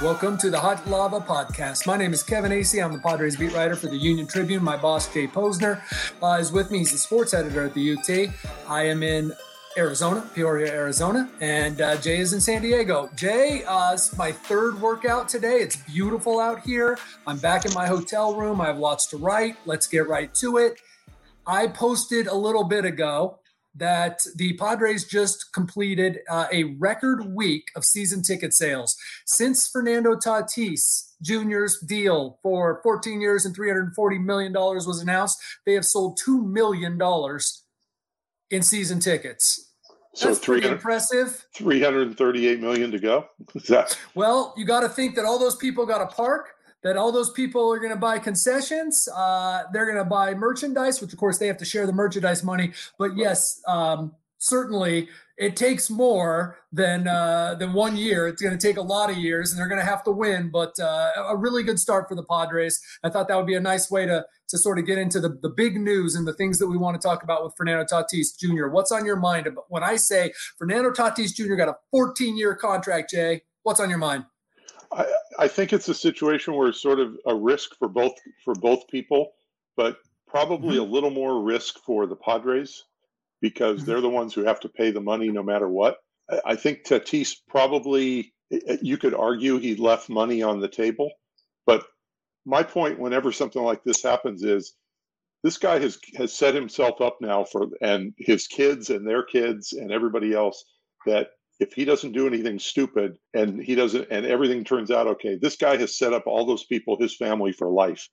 Welcome to the Hot Lava Podcast. My name is Kevin Acee. I'm the Padres beat writer for the Union Tribune. My boss, Jay Posner, uh, is with me. He's the sports editor at the UT. I am in Arizona, Peoria, Arizona, and uh, Jay is in San Diego. Jay, uh, it's my third workout today. It's beautiful out here. I'm back in my hotel room. I have lots to write. Let's get right to it. I posted a little bit ago that the Padres just completed uh, a record week of season ticket sales since Fernando Tatis Jr.'s deal for 14 years and 340 million dollars was announced. They have sold two million dollars in season tickets. So That's pretty impressive. 338 million to go. well, you got to think that all those people got to park that all those people are going to buy concessions. Uh, they're going to buy merchandise, which of course they have to share the merchandise money. But yes, um, certainly it takes more than uh, than one year. It's going to take a lot of years, and they're going to have to win. But uh, a really good start for the Padres. I thought that would be a nice way to to sort of get into the, the big news and the things that we want to talk about with Fernando Tatis Jr. What's on your mind when I say Fernando Tatis Jr. got a 14 year contract, Jay? What's on your mind? I, I think it's a situation where it's sort of a risk for both for both people, but probably mm-hmm. a little more risk for the Padres because mm-hmm. they're the ones who have to pay the money no matter what. I, I think Tatis probably you could argue he left money on the table, but my point whenever something like this happens is this guy has has set himself up now for and his kids and their kids and everybody else that if he doesn't do anything stupid and he doesn't and everything turns out okay this guy has set up all those people his family for life.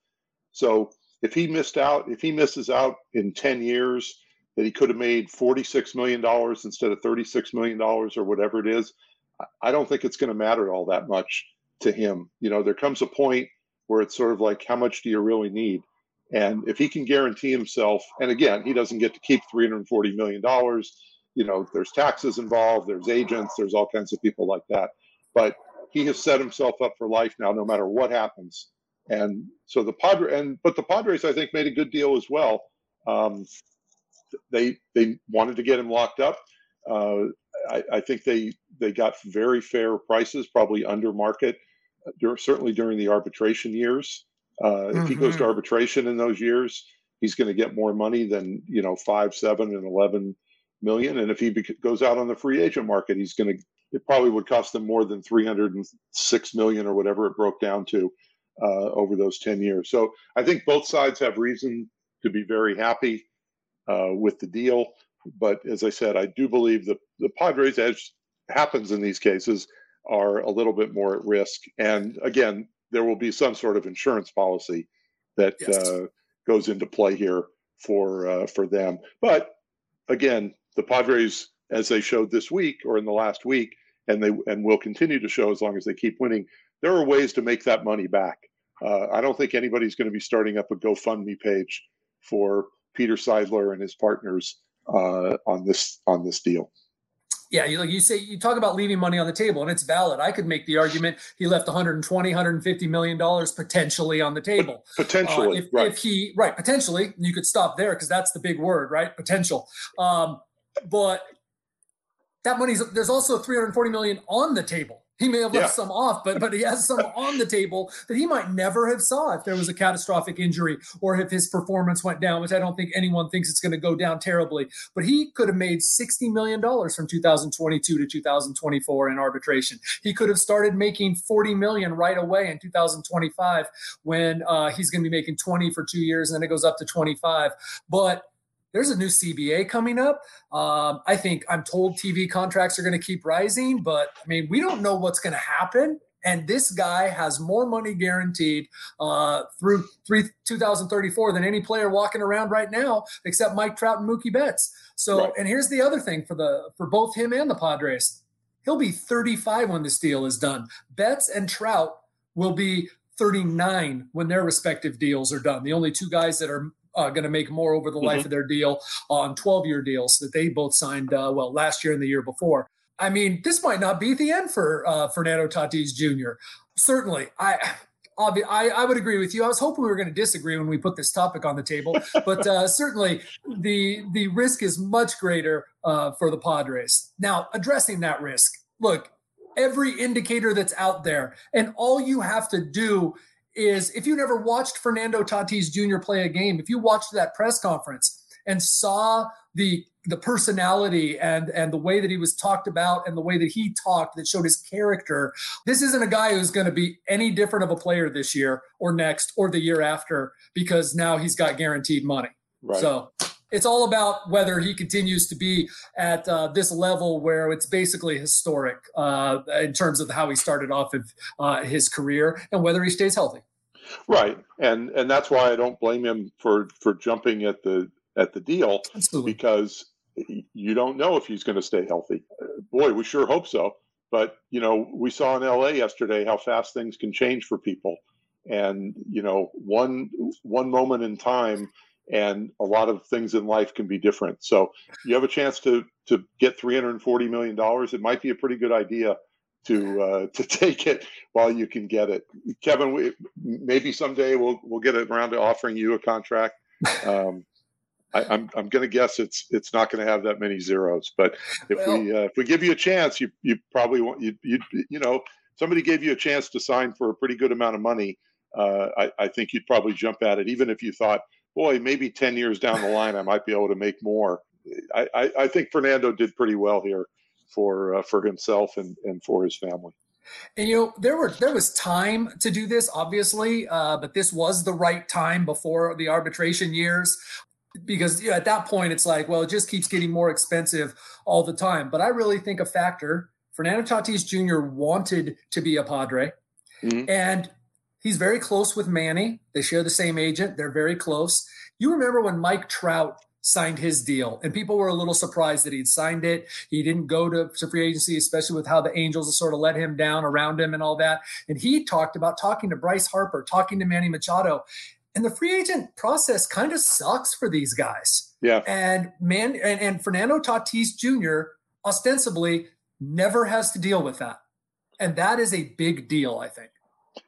So if he missed out if he misses out in 10 years that he could have made 46 million dollars instead of 36 million dollars or whatever it is i don't think it's going to matter all that much to him. You know there comes a point where it's sort of like how much do you really need? And if he can guarantee himself and again he doesn't get to keep 340 million dollars you know, there's taxes involved, there's agents, there's all kinds of people like that. But he has set himself up for life now, no matter what happens. And so the Padres, and but the Padres, I think, made a good deal as well. Um, they they wanted to get him locked up. Uh, I, I, think they they got very fair prices, probably under market, uh, certainly during the arbitration years. Uh, mm-hmm. If he goes to mm-hmm. arbitration in those years, he's going to get more money than you know five, seven, and eleven million. And if he goes out on the free agent market, he's going to, it probably would cost them more than 306 million or whatever it broke down to uh, over those 10 years. So I think both sides have reason to be very happy uh, with the deal. But as I said, I do believe that the Padres, as happens in these cases, are a little bit more at risk. And again, there will be some sort of insurance policy that yes. uh, goes into play here for uh, for them. But again, the Padres, as they showed this week or in the last week, and they and will continue to show as long as they keep winning, there are ways to make that money back. Uh, I don't think anybody's going to be starting up a GoFundMe page for Peter Seidler and his partners uh, on this on this deal. Yeah, you like you say you talk about leaving money on the table, and it's valid. I could make the argument he left 120, 150 million dollars potentially on the table. Potentially, uh, if, right? If he right, potentially, you could stop there because that's the big word, right? Potential. Um, but that money's there's also 340 million on the table. He may have left yeah. some off, but but he has some on the table that he might never have saw if there was a catastrophic injury or if his performance went down, which I don't think anyone thinks it's going to go down terribly. But he could have made 60 million dollars from 2022 to 2024 in arbitration. He could have started making 40 million right away in 2025 when uh, he's going to be making 20 for two years and then it goes up to 25. But there's a new CBA coming up. Um, I think I'm told TV contracts are going to keep rising, but I mean, we don't know what's going to happen. And this guy has more money guaranteed uh, through three, 2034 than any player walking around right now, except Mike Trout and Mookie Betts. So, right. and here's the other thing for the for both him and the Padres, he'll be 35 when this deal is done. Betts and Trout will be 39 when their respective deals are done. The only two guys that are uh, going to make more over the life mm-hmm. of their deal on 12 year deals that they both signed, uh, well, last year and the year before. I mean, this might not be the end for uh, Fernando Tatis Jr. Certainly, I, I, I would agree with you. I was hoping we were going to disagree when we put this topic on the table, but uh, certainly the the risk is much greater uh, for the Padres. Now, addressing that risk, look, every indicator that's out there. And all you have to do is if you never watched Fernando Tatis Jr. play a game, if you watched that press conference and saw the the personality and and the way that he was talked about and the way that he talked that showed his character this isn't a guy who's going to be any different of a player this year or next or the year after because now he's got guaranteed money right. so it's all about whether he continues to be at uh, this level where it's basically historic uh, in terms of how he started off of, uh, his career and whether he stays healthy. Right, and and that's why I don't blame him for for jumping at the at the deal Absolutely. because you don't know if he's going to stay healthy. Boy, we sure hope so. But you know, we saw in LA yesterday how fast things can change for people, and you know, one one moment in time and a lot of things in life can be different. So you have a chance to to get 340 million dollars. It might be a pretty good idea to uh, to take it while you can get it. Kevin, we, maybe someday we'll we'll get around to offering you a contract. Um, I, am I'm, I'm going to guess it's it's not going to have that many zeros, but if well, we uh, if we give you a chance, you you probably want you you you know somebody gave you a chance to sign for a pretty good amount of money. Uh, I, I think you'd probably jump at it, even if you thought boy, maybe 10 years down the line, I might be able to make more. I, I, I think Fernando did pretty well here for uh, for himself and, and for his family. And you know there were there was time to do this, obviously, uh, but this was the right time before the arbitration years, because you know, at that point it's like, well, it just keeps getting more expensive all the time. But I really think a factor. Fernando Tatis Jr. wanted to be a Padre, mm-hmm. and He's very close with Manny. They share the same agent. They're very close. You remember when Mike Trout signed his deal, and people were a little surprised that he'd signed it. He didn't go to, to free agency, especially with how the Angels sort of let him down around him and all that. And he talked about talking to Bryce Harper, talking to Manny Machado. And the free agent process kind of sucks for these guys. Yeah. And man, and, and Fernando Tatis Jr. ostensibly never has to deal with that. And that is a big deal, I think.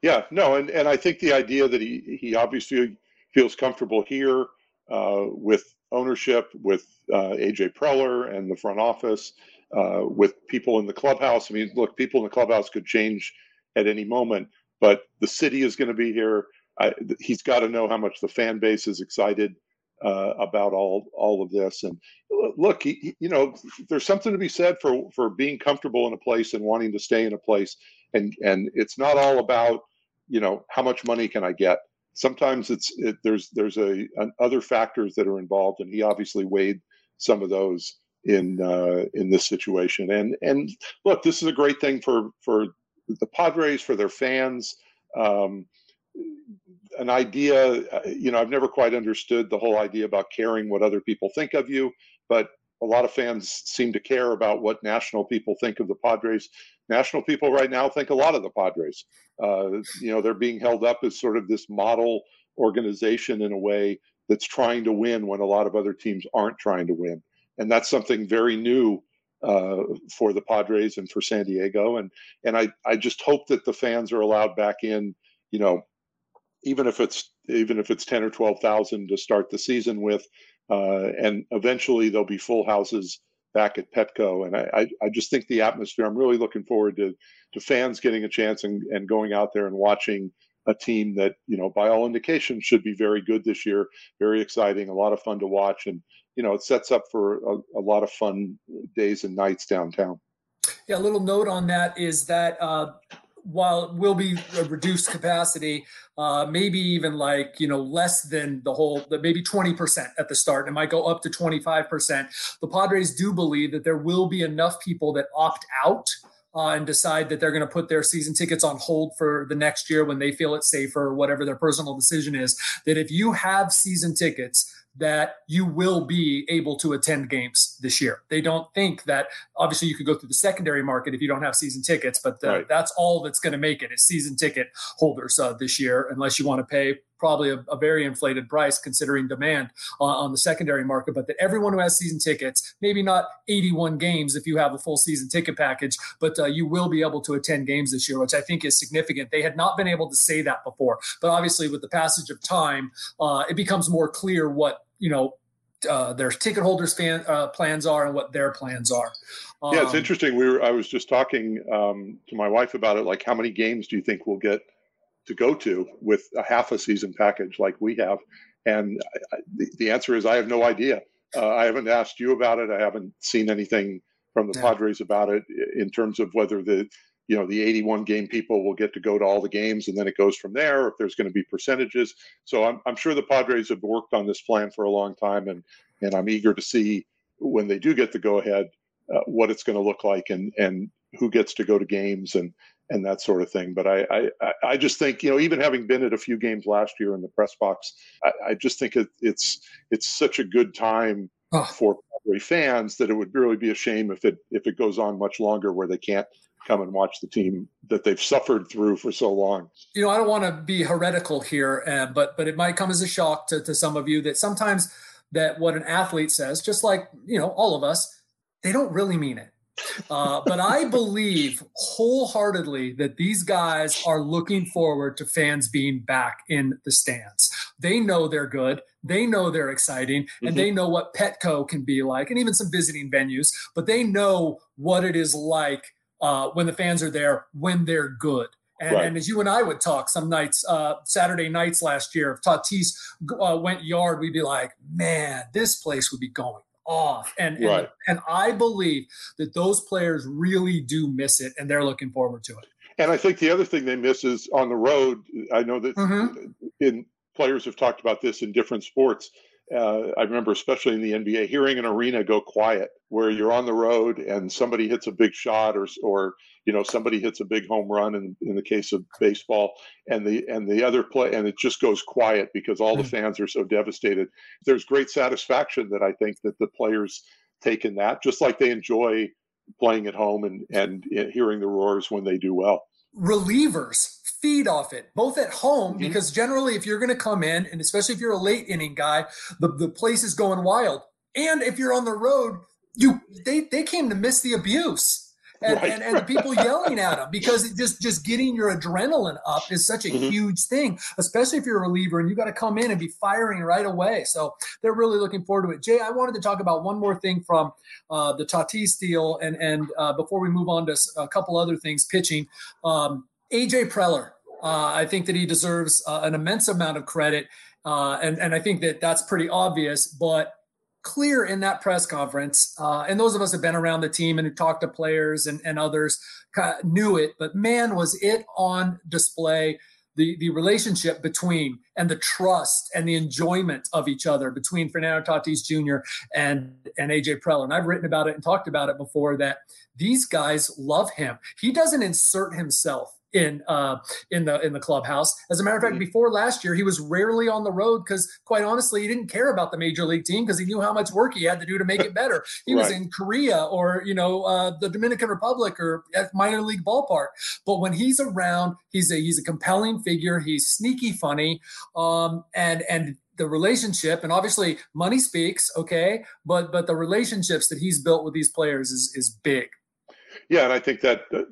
Yeah, no, and, and I think the idea that he, he obviously feels comfortable here uh, with ownership, with uh, AJ Preller and the front office, uh, with people in the clubhouse. I mean, look, people in the clubhouse could change at any moment, but the city is going to be here. I, he's got to know how much the fan base is excited uh, about all all of this. And look, he, you know, there's something to be said for for being comfortable in a place and wanting to stay in a place and and it's not all about you know how much money can I get. Sometimes it's it, there's there's a other factors that are involved, and he obviously weighed some of those in uh, in this situation. And and look, this is a great thing for for the Padres for their fans. Um, an idea, uh, you know, I've never quite understood the whole idea about caring what other people think of you, but a lot of fans seem to care about what national people think of the Padres national people right now think a lot of the Padres. Uh, you know, they're being held up as sort of this model organization in a way that's trying to win when a lot of other teams aren't trying to win. And that's something very new uh, for the Padres and for San Diego. And and I, I just hope that the fans are allowed back in, you know, even if it's even if it's 10 or 12,000 to start the season with. Uh, and eventually there'll be full houses back at Petco. And I, I, I, just think the atmosphere, I'm really looking forward to, to fans getting a chance and, and going out there and watching a team that, you know, by all indications should be very good this year, very exciting, a lot of fun to watch. And, you know, it sets up for a, a lot of fun days and nights downtown. Yeah, a little note on that is that uh, while it will be a reduced capacity, uh, maybe even like you know less than the whole, maybe twenty percent at the start. And it might go up to twenty five percent. The Padres do believe that there will be enough people that opt out. Uh, and decide that they're going to put their season tickets on hold for the next year when they feel it's safer or whatever their personal decision is. That if you have season tickets, that you will be able to attend games this year. They don't think that obviously you could go through the secondary market if you don't have season tickets, but uh, right. that's all that's going to make it is season ticket holders uh, this year, unless you want to pay probably a, a very inflated price considering demand uh, on the secondary market, but that everyone who has season tickets, maybe not 81 games if you have a full season ticket package, but uh, you will be able to attend games this year, which I think is significant. They had not been able to say that before, but obviously with the passage of time, uh, it becomes more clear what you know uh, their ticket holders fan, uh, plans are and what their plans are. Um, yeah, it's um, interesting. We were I was just talking um, to my wife about it. Like, how many games do you think we'll get to go to with a half a season package like we have? And I, the, the answer is I have no idea. Uh, I haven't asked you about it. I haven't seen anything from the yeah. Padres about it in terms of whether the you know the 81 game people will get to go to all the games and then it goes from there if there's going to be percentages so I'm, I'm sure the padres have worked on this plan for a long time and and i'm eager to see when they do get the go ahead uh, what it's going to look like and and who gets to go to games and and that sort of thing but I, I i just think you know even having been at a few games last year in the press box i, I just think it, it's it's such a good time oh. for fans that it would really be a shame if it if it goes on much longer where they can't come and watch the team that they've suffered through for so long. You know, I don't want to be heretical here, uh, but but it might come as a shock to, to some of you that sometimes that what an athlete says, just like you know all of us, they don't really mean it. Uh, but I believe wholeheartedly that these guys are looking forward to fans being back in the stands. They know they're good. They know they're exciting and mm-hmm. they know what Petco can be like and even some visiting venues, but they know what it is like uh, when the fans are there when they're good. And, right. and, as you and I would talk some nights, uh, Saturday nights last year, if Tatis uh, went yard, we'd be like, man, this place would be going off. And, right. and, and I believe that those players really do miss it and they're looking forward to it. And I think the other thing they miss is on the road. I know that mm-hmm. in players have talked about this in different sports uh, I remember, especially in the NBA, hearing an arena go quiet where you're on the road and somebody hits a big shot, or or you know somebody hits a big home run. In in the case of baseball, and the and the other play, and it just goes quiet because all the hmm. fans are so devastated. There's great satisfaction that I think that the players take in that, just like they enjoy playing at home and and hearing the roars when they do well. Relievers feed off it, both at home, mm-hmm. because generally, if you're going to come in, and especially if you're a late inning guy, the, the place is going wild. And if you're on the road, you they they came to miss the abuse. And, right. and, and, the people yelling at them because just just getting your adrenaline up is such a mm-hmm. huge thing, especially if you're a reliever and you got to come in and be firing right away. So they're really looking forward to it. Jay, I wanted to talk about one more thing from uh, the Tatis deal, and and uh, before we move on to a couple other things, pitching. Um, AJ Preller, uh, I think that he deserves uh, an immense amount of credit, uh, and and I think that that's pretty obvious. But clear in that press conference, uh, and those of us have been around the team and who talked to players and, and others knew it. But man, was it on display the the relationship between and the trust and the enjoyment of each other between Fernando Tatis Jr. and and AJ Preller. And I've written about it and talked about it before that these guys love him. He doesn't insert himself in uh, in the in the clubhouse. As a matter of fact, mm-hmm. before last year, he was rarely on the road because, quite honestly, he didn't care about the major league team because he knew how much work he had to do to make it better. He right. was in Korea or you know uh, the Dominican Republic or at minor league ballpark. But when he's around, he's a he's a compelling figure. He's sneaky funny, um, and and the relationship and obviously money speaks okay but but the relationships that he's built with these players is is big yeah, and I think that uh,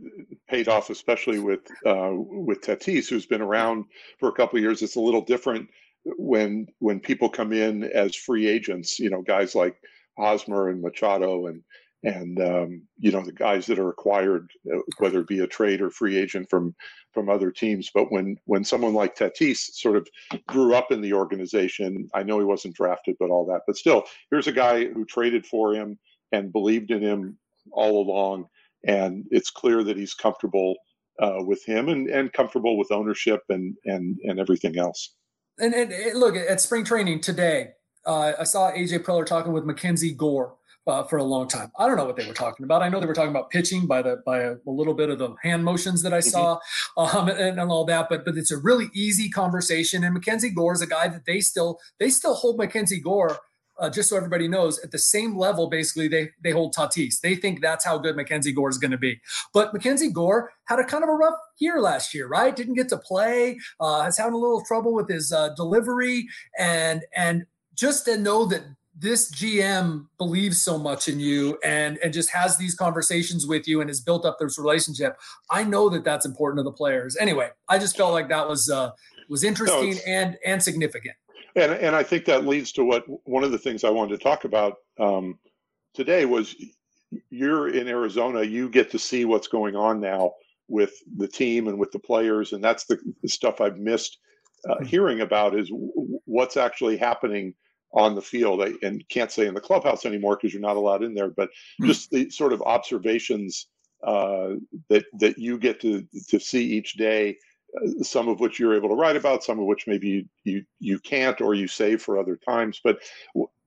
paid off, especially with uh, with Tatis, who's been around for a couple of years. It's a little different when when people come in as free agents. You know, guys like Hosmer and Machado and and um, you know the guys that are acquired, uh, whether it be a trade or free agent from from other teams. But when when someone like Tatis sort of grew up in the organization, I know he wasn't drafted, but all that. But still, here's a guy who traded for him and believed in him all along and it's clear that he's comfortable uh, with him and, and comfortable with ownership and and and everything else. And, and, and look at spring training today. Uh, I saw AJ Preller talking with Mackenzie Gore uh, for a long time. I don't know what they were talking about. I know they were talking about pitching by the by a, a little bit of the hand motions that I mm-hmm. saw um, and, and, all that. But but it's a really easy conversation. And Mackenzie Gore is a guy that they still they still hold Mackenzie Gore uh, just so everybody knows, at the same level, basically, they they hold Tatis. They think that's how good Mackenzie Gore is going to be. But Mackenzie Gore had a kind of a rough year last year, right? Didn't get to play. Uh, has had a little trouble with his uh, delivery, and and just to know that this GM believes so much in you and and just has these conversations with you and has built up this relationship. I know that that's important to the players. Anyway, I just felt like that was uh, was interesting no, and and significant. And and I think that leads to what one of the things I wanted to talk about um, today was you're in Arizona. You get to see what's going on now with the team and with the players, and that's the, the stuff I've missed uh, hmm. hearing about is w- what's actually happening on the field. I, and can't say in the clubhouse anymore because you're not allowed in there, but mm-hmm. just the sort of observations uh, that that you get to to see each day. Some of which you're able to write about, some of which maybe you you, you can't or you save for other times. But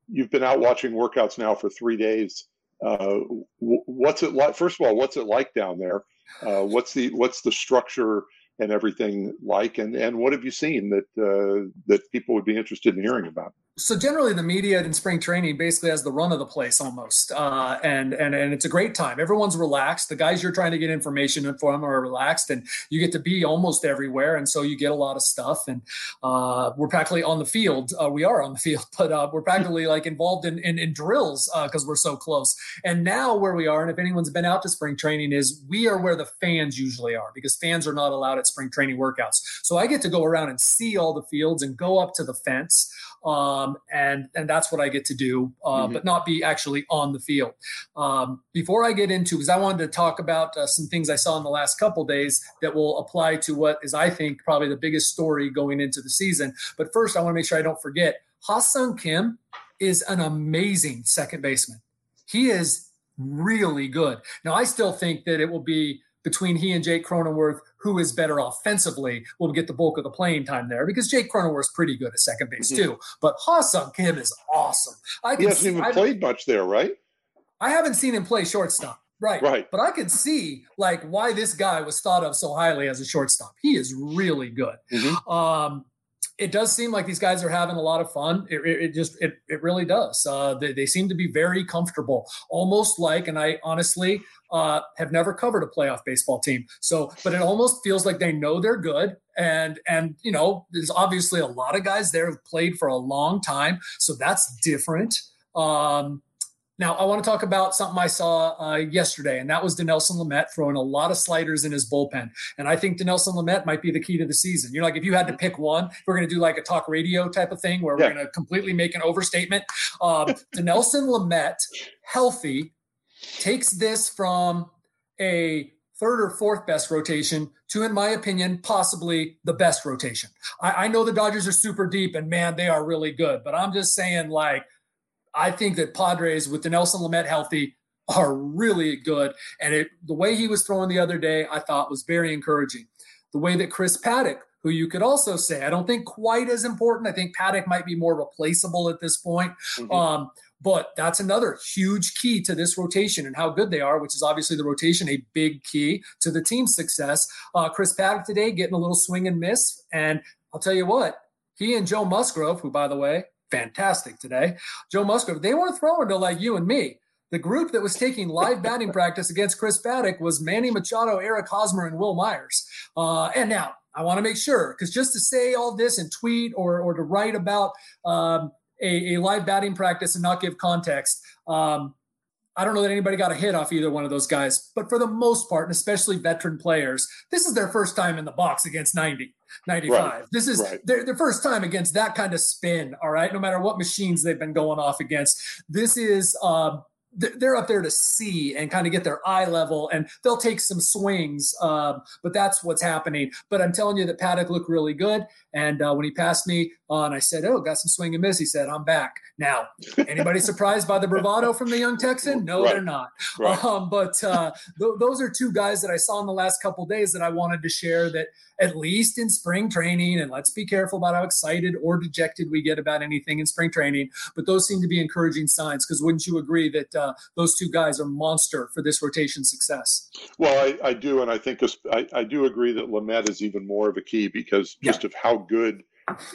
you've been out watching workouts now for three days. Uh, what's it like? First of all, what's it like down there? Uh, what's the what's the structure and everything like, and and what have you seen that uh, that people would be interested in hearing about? So generally, the media in spring training basically has the run of the place almost, uh, and and and it's a great time. Everyone's relaxed. The guys you're trying to get information from are relaxed, and you get to be almost everywhere, and so you get a lot of stuff. And uh, we're practically on the field. Uh, we are on the field, but uh, we're practically like involved in in, in drills because uh, we're so close. And now where we are, and if anyone's been out to spring training, is we are where the fans usually are because fans are not allowed at spring training workouts. So I get to go around and see all the fields and go up to the fence um, and and that's what I get to do, uh, mm-hmm. but not be actually on the field. Um, before I get into, because I wanted to talk about uh, some things I saw in the last couple days that will apply to what is, I think, probably the biggest story going into the season. But first, I want to make sure I don't forget, Ha-Seong Kim is an amazing second baseman. He is really good. Now, I still think that it will be between he and Jake Cronenworth, who is better offensively, will get the bulk of the playing time there because Jake Cronenworth's pretty good at second base mm-hmm. too. But Ha-Seong Kim is awesome. I he hasn't see, even I, played much there, right? I haven't seen him play shortstop. Right. Right. But I can see like why this guy was thought of so highly as a shortstop. He is really good. Mm-hmm. Um, it does seem like these guys are having a lot of fun. It, it, it just it, it really does. Uh, they, they seem to be very comfortable, almost like. And I honestly uh, have never covered a playoff baseball team, so but it almost feels like they know they're good. And and you know, there's obviously a lot of guys there who've played for a long time, so that's different. Um, now, I want to talk about something I saw uh, yesterday, and that was Dinelson Lamet throwing a lot of sliders in his bullpen. And I think Dinelson Lamet might be the key to the season. You know, like if you had to pick one, we're going to do like a talk radio type of thing where yeah. we're going to completely make an overstatement. Um, Dinelson Lamet, healthy, takes this from a third or fourth best rotation to, in my opinion, possibly the best rotation. I, I know the Dodgers are super deep and man, they are really good, but I'm just saying, like, I think that Padres with Dinelson Lamet healthy are really good. And it, the way he was throwing the other day, I thought was very encouraging. The way that Chris Paddack, who you could also say, I don't think quite as important. I think Paddack might be more replaceable at this point. Mm-hmm. Um, but that's another huge key to this rotation and how good they are, which is obviously the rotation, a big key to the team's success. Uh, Chris Paddack today getting a little swing and miss. And I'll tell you what, he and Joe Musgrove, who, by the way, fantastic today. Joe Musgrove, they weren't throwing to like you and me. The group that was taking live batting practice against Chris Paddack was Manny Machado, Eric Hosmer, and Wil Myers. Uh, and now I want to make sure, because just to say all this and tweet or, or to write about um, a, a, live batting practice and not give context, um, I don't know that anybody got a hit off either one of those guys, but for the most part, and especially veteran players, this is their first time in the box against 90, 95. Right. This is right. their, their first time against that kind of spin. All right. No matter what machines they've been going off against, this is, um, they're up there to see and kind of get their eye level and they'll take some swings um, but that's what's happening but i'm telling you that paddack looked really good and uh, when he passed me uh, and i said oh got some swing and miss he said i'm back now anybody surprised by the bravado from the young texan no right. they're not right. um, but uh, th- those are two guys that i saw in the last couple days that i wanted to share that at least in spring training, and let's be careful about how excited or dejected we get about anything in spring training, but those seem to be encouraging signs because wouldn't you agree that uh, those two guys are monster for this rotation success? Well, I, I do, and I think I, I, do agree that Lamet is even more of a key because just yeah. of how good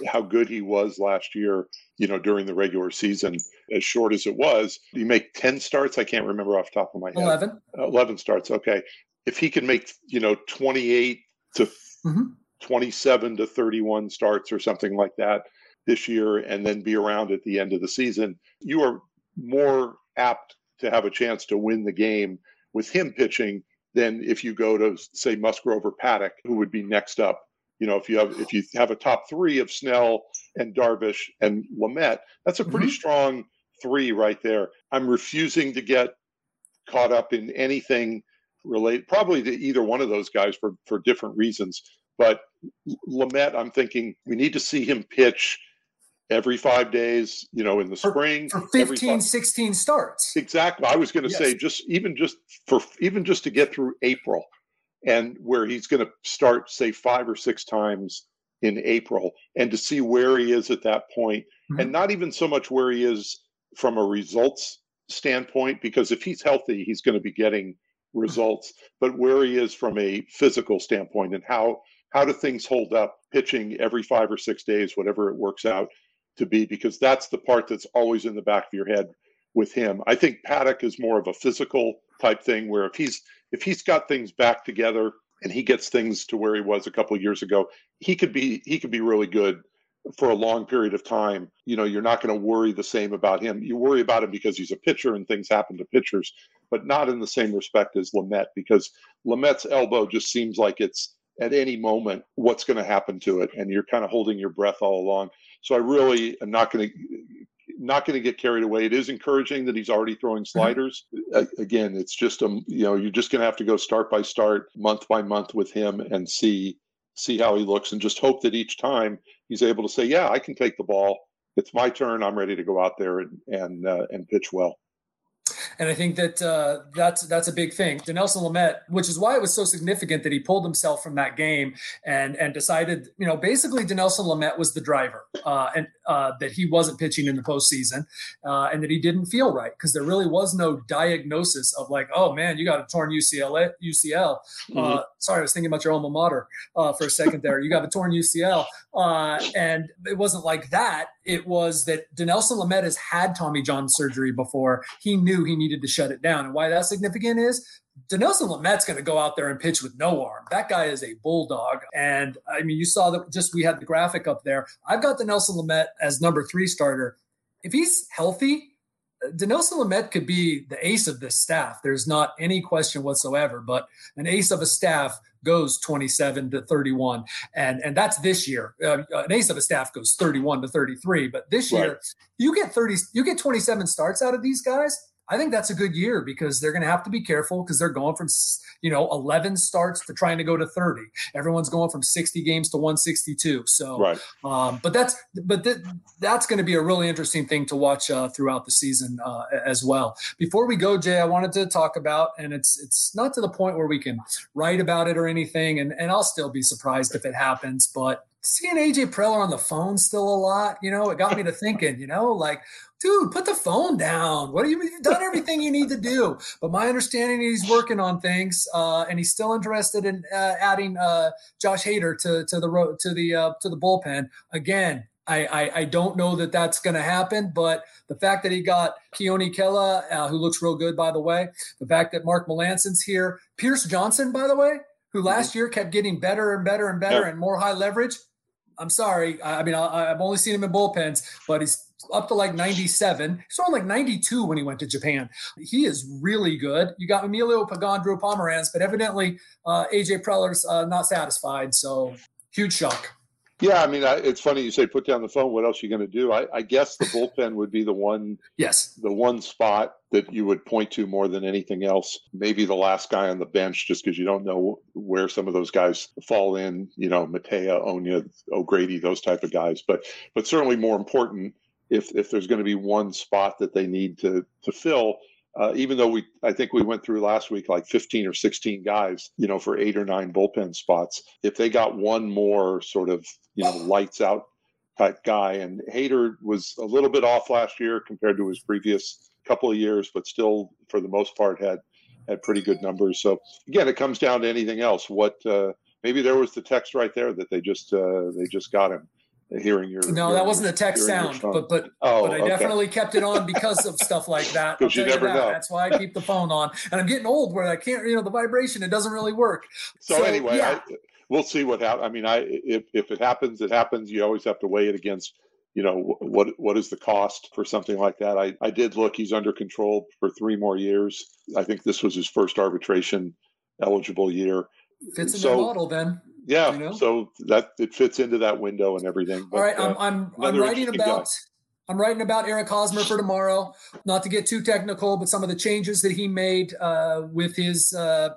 how good he was last year, you know, during the regular season, as short as it was. You make 10 starts. I can't remember off the top of my head. 11. 11 starts. Okay. If he can make, you know, 28 to mm-hmm. 27 to 31 starts or something like that this year and then be around at the end of the season, you are more apt to have a chance to win the game with him pitching than if you go to, say, Musgrove or Paddack, who would be next up You know, if you have if you have a top three of Snell and Darvish and Lamet, that's a pretty mm-hmm. strong three right there. I'm refusing to get caught up in anything related, probably to either one of those guys for for different reasons. But Lamet, I'm thinking we need to see him pitch every five days, you know, in the spring. For 15, 16 starts. Exactly. I was going to yes. say just even just for even just to get through April and where he's going to start, say, five or six times in April and to see where he is at that point. Mm-hmm. And not even so much where he is from a results standpoint, because if he's healthy, he's going to be getting results, but where he is from a physical standpoint and how how do things hold up pitching every five or six days, whatever it works out to be, because that's the part that's always in the back of your head with him. I think Paddack is more of a physical type thing where if he's if he's got things back together and he gets things to where he was a couple of years ago, he could be he could be really good for a long period of time. You know, you're not going to worry the same about him. You worry about him because he's a pitcher and things happen to pitchers, but not in the same respect as Lamet because Lamet's elbow just seems like it's at any moment what's going to happen to it and you're kind of holding your breath all along so i really am not going to not going to get carried away it is encouraging that he's already throwing mm-hmm. sliders mm-hmm. again it's just a you know you're just going to have to go start by start month by month with him and see see how he looks and just hope that each time he's able to say yeah i can take the ball it's my turn i'm ready to go out there and and uh, and pitch well and I think that uh, that's that's a big thing. Dinelson Lamet, which is why it was so significant that he pulled himself from that game and and decided, you know, basically Dinelson Lamet was the driver, uh, and uh, that he wasn't pitching in the postseason, uh, and that he didn't feel right because there really was no diagnosis of like, oh man, you got a torn UCL. UCL. Uh, mm-hmm. sorry, I was thinking about your alma mater uh, for a second there. You got a torn UCL, and it wasn't like that. It was that Dinelson Lamet has had Tommy John surgery before. He knew he needed to shut it down. And why that's significant is Dinelson Lamet's going to go out there and pitch with no arm. That guy is a bulldog. And I mean, you saw that just we had the graphic up there. I've got Dinelson Lamet as number three starter. If he's healthy, Dinelson Lamet could be the ace of this staff. There's not any question whatsoever. But an ace of a staff goes 27 to 31, and and that's this year. Uh, an ace of a staff goes 31 to 33. But this right. year, you get 30, you get 27 starts out of these guys I think that's a good year because they're going to have to be careful because they're going from you know 11 starts to trying to go to 30. Everyone's going from 60 games to 162. So, right. Um, but that's but th- that's going to be a really interesting thing to watch uh, throughout the season uh, as well. Before we go, Jay, I wanted to talk about, and it's it's not to the point where we can write about it or anything, and and I'll still be surprised if it happens, but seeing AJ Preller on the phone still a lot, you know, it got me to thinking, you know, like dude, put the phone down. What are you? You've done everything you need to do. But my understanding he's working on things, uh, and he's still interested in uh, adding uh, Josh Hader to to the road to the uh, to the bullpen again. I, I, I don't know that that's going to happen, but the fact that he got Keone Kela, uh, who looks real good, by the way, the fact that Mark Melancon's here, Pierce Johnson, by the way, who last mm-hmm. year kept getting better and better and better yep. and more high leverage. I'm sorry. I, mean, I, have only seen him in bullpens, but he's up to like 97. He's on like 92 when he went to Japan. He is really good. You got Emilio Pagan, Drew Pomeranz, but evidently uh, AJ Preller's uh, not satisfied. So huge shock. Yeah, I mean, I, it's funny you say put down the phone. What else are you going to do? I, I, guess the bullpen would be the one. yes. The one spot that you would point to more than anything else. Maybe the last guy on the bench, just because you don't know where some of those guys fall in. You know, Mejia, Oña, O'Grady, those type of guys. But but certainly more important if if there's going to be one spot that they need to to fill. Uh, even though we, I think we went through last week like 15 or 16 guys, you know, for eight or nine bullpen spots. If they got one more sort of, you know, lights out type guy, and Hader was a little bit off last year compared to his previous couple of years, but still, for the most part, had had pretty good numbers. So again, it comes down to anything else. What uh, maybe there was the text right there that they just uh, they just got him hearing your no that wasn't a text sound but but oh, but i okay. definitely kept it on because of stuff like that because you never that. know that's why i keep the phone on and i'm getting old where i can't you know the vibration it doesn't really work so, so anyway yeah. I, we'll see what happens i mean i if, if it happens it happens you always have to weigh it against you know what what is the cost for something like that i i did look he's under control for three more years i think this was his first arbitration eligible year fits in so, the model then Yeah, you know? so that it fits into that window and everything. But, All right, I'm I'm, I'm writing about. Guy. I'm writing about Eric Hosmer for tomorrow. Not to get too technical, but some of the changes that he made uh, with his uh,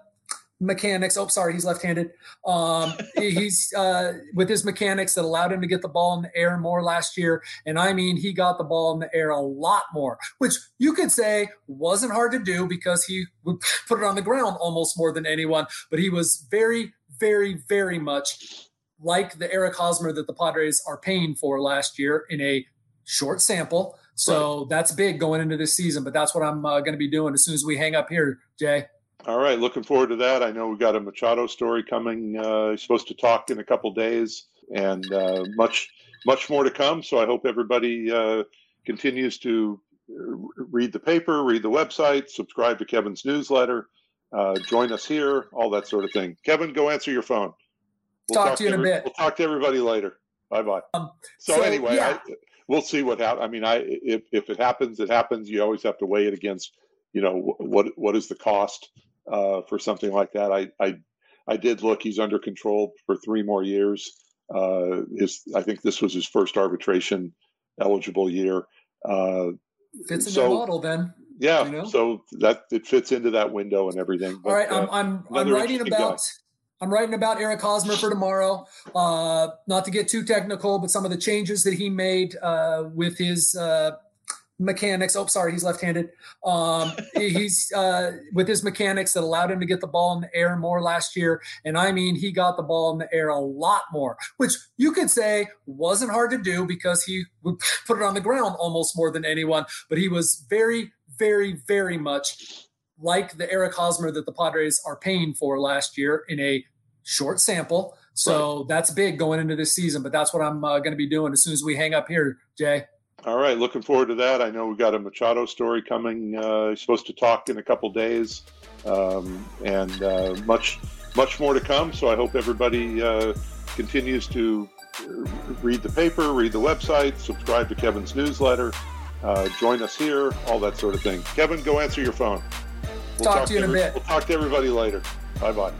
mechanics. Oh, sorry, he's left-handed. Um, he's uh, with his mechanics that allowed him to get the ball in the air more last year, and I mean he got the ball in the air a lot more, which you could say wasn't hard to do because he would put it on the ground almost more than anyone. But he was very, very, very much like the Eric Hosmer that the Padres are paying for last year in a short sample. So right. that's big going into this season. But that's what I'm uh, going to be doing as soon as we hang up here, Jay. All right, looking forward to that. I know we got a Machado story coming. Uh, he's supposed to talk in a couple days, and uh, much much more to come. So I hope everybody uh, continues to read the paper, read the website, subscribe to Kevin's newsletter, uh, join us here, all that sort of thing. Kevin, go answer your phone. We'll talk, talk, to you in every, a bit. We'll talk to everybody later. Bye bye. Um, so, so, anyway, yeah. I, we'll see what happens. I mean, I if if it happens, it happens. You always have to weigh it against, you know, what what is the cost uh, for something like that. I, I, I did look. He's under control for three more years. Uh, his, I think this was his first arbitration eligible year. Uh, fits in so, the model then. Yeah, you know? so that it fits into that window and everything. But, All right, I'm uh, I'm, I'm writing about. Guy. I'm writing about Eric Hosmer for tomorrow. Uh, not to get too technical, but some of the changes that he made uh, with his uh, mechanics. Oh, sorry, he's left-handed. Um, he's uh, with his mechanics that allowed him to get the ball in the air more last year, and I mean he got the ball in the air a lot more, which you could say wasn't hard to do because he would put it on the ground almost more than anyone. But he was very, very, very much like the Eric Hosmer that the Padres are paying for last year in a short sample. So right. that's big going into this season. But that's what I'm uh, going to be doing as soon as we hang up here, Jay. All right, looking forward to that. I know we've got a Machado story coming. Uh, he's supposed to talk in a couple days, um, and uh, much, much more to come. So I hope everybody uh, continues to read the paper, read the website, subscribe to Kevin's newsletter, uh, join us here, all that sort of thing. Kevin, go answer your phone. We'll talk, talk to you in a bit. We'll talk to everybody later. Bye bye.